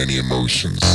Any emotions,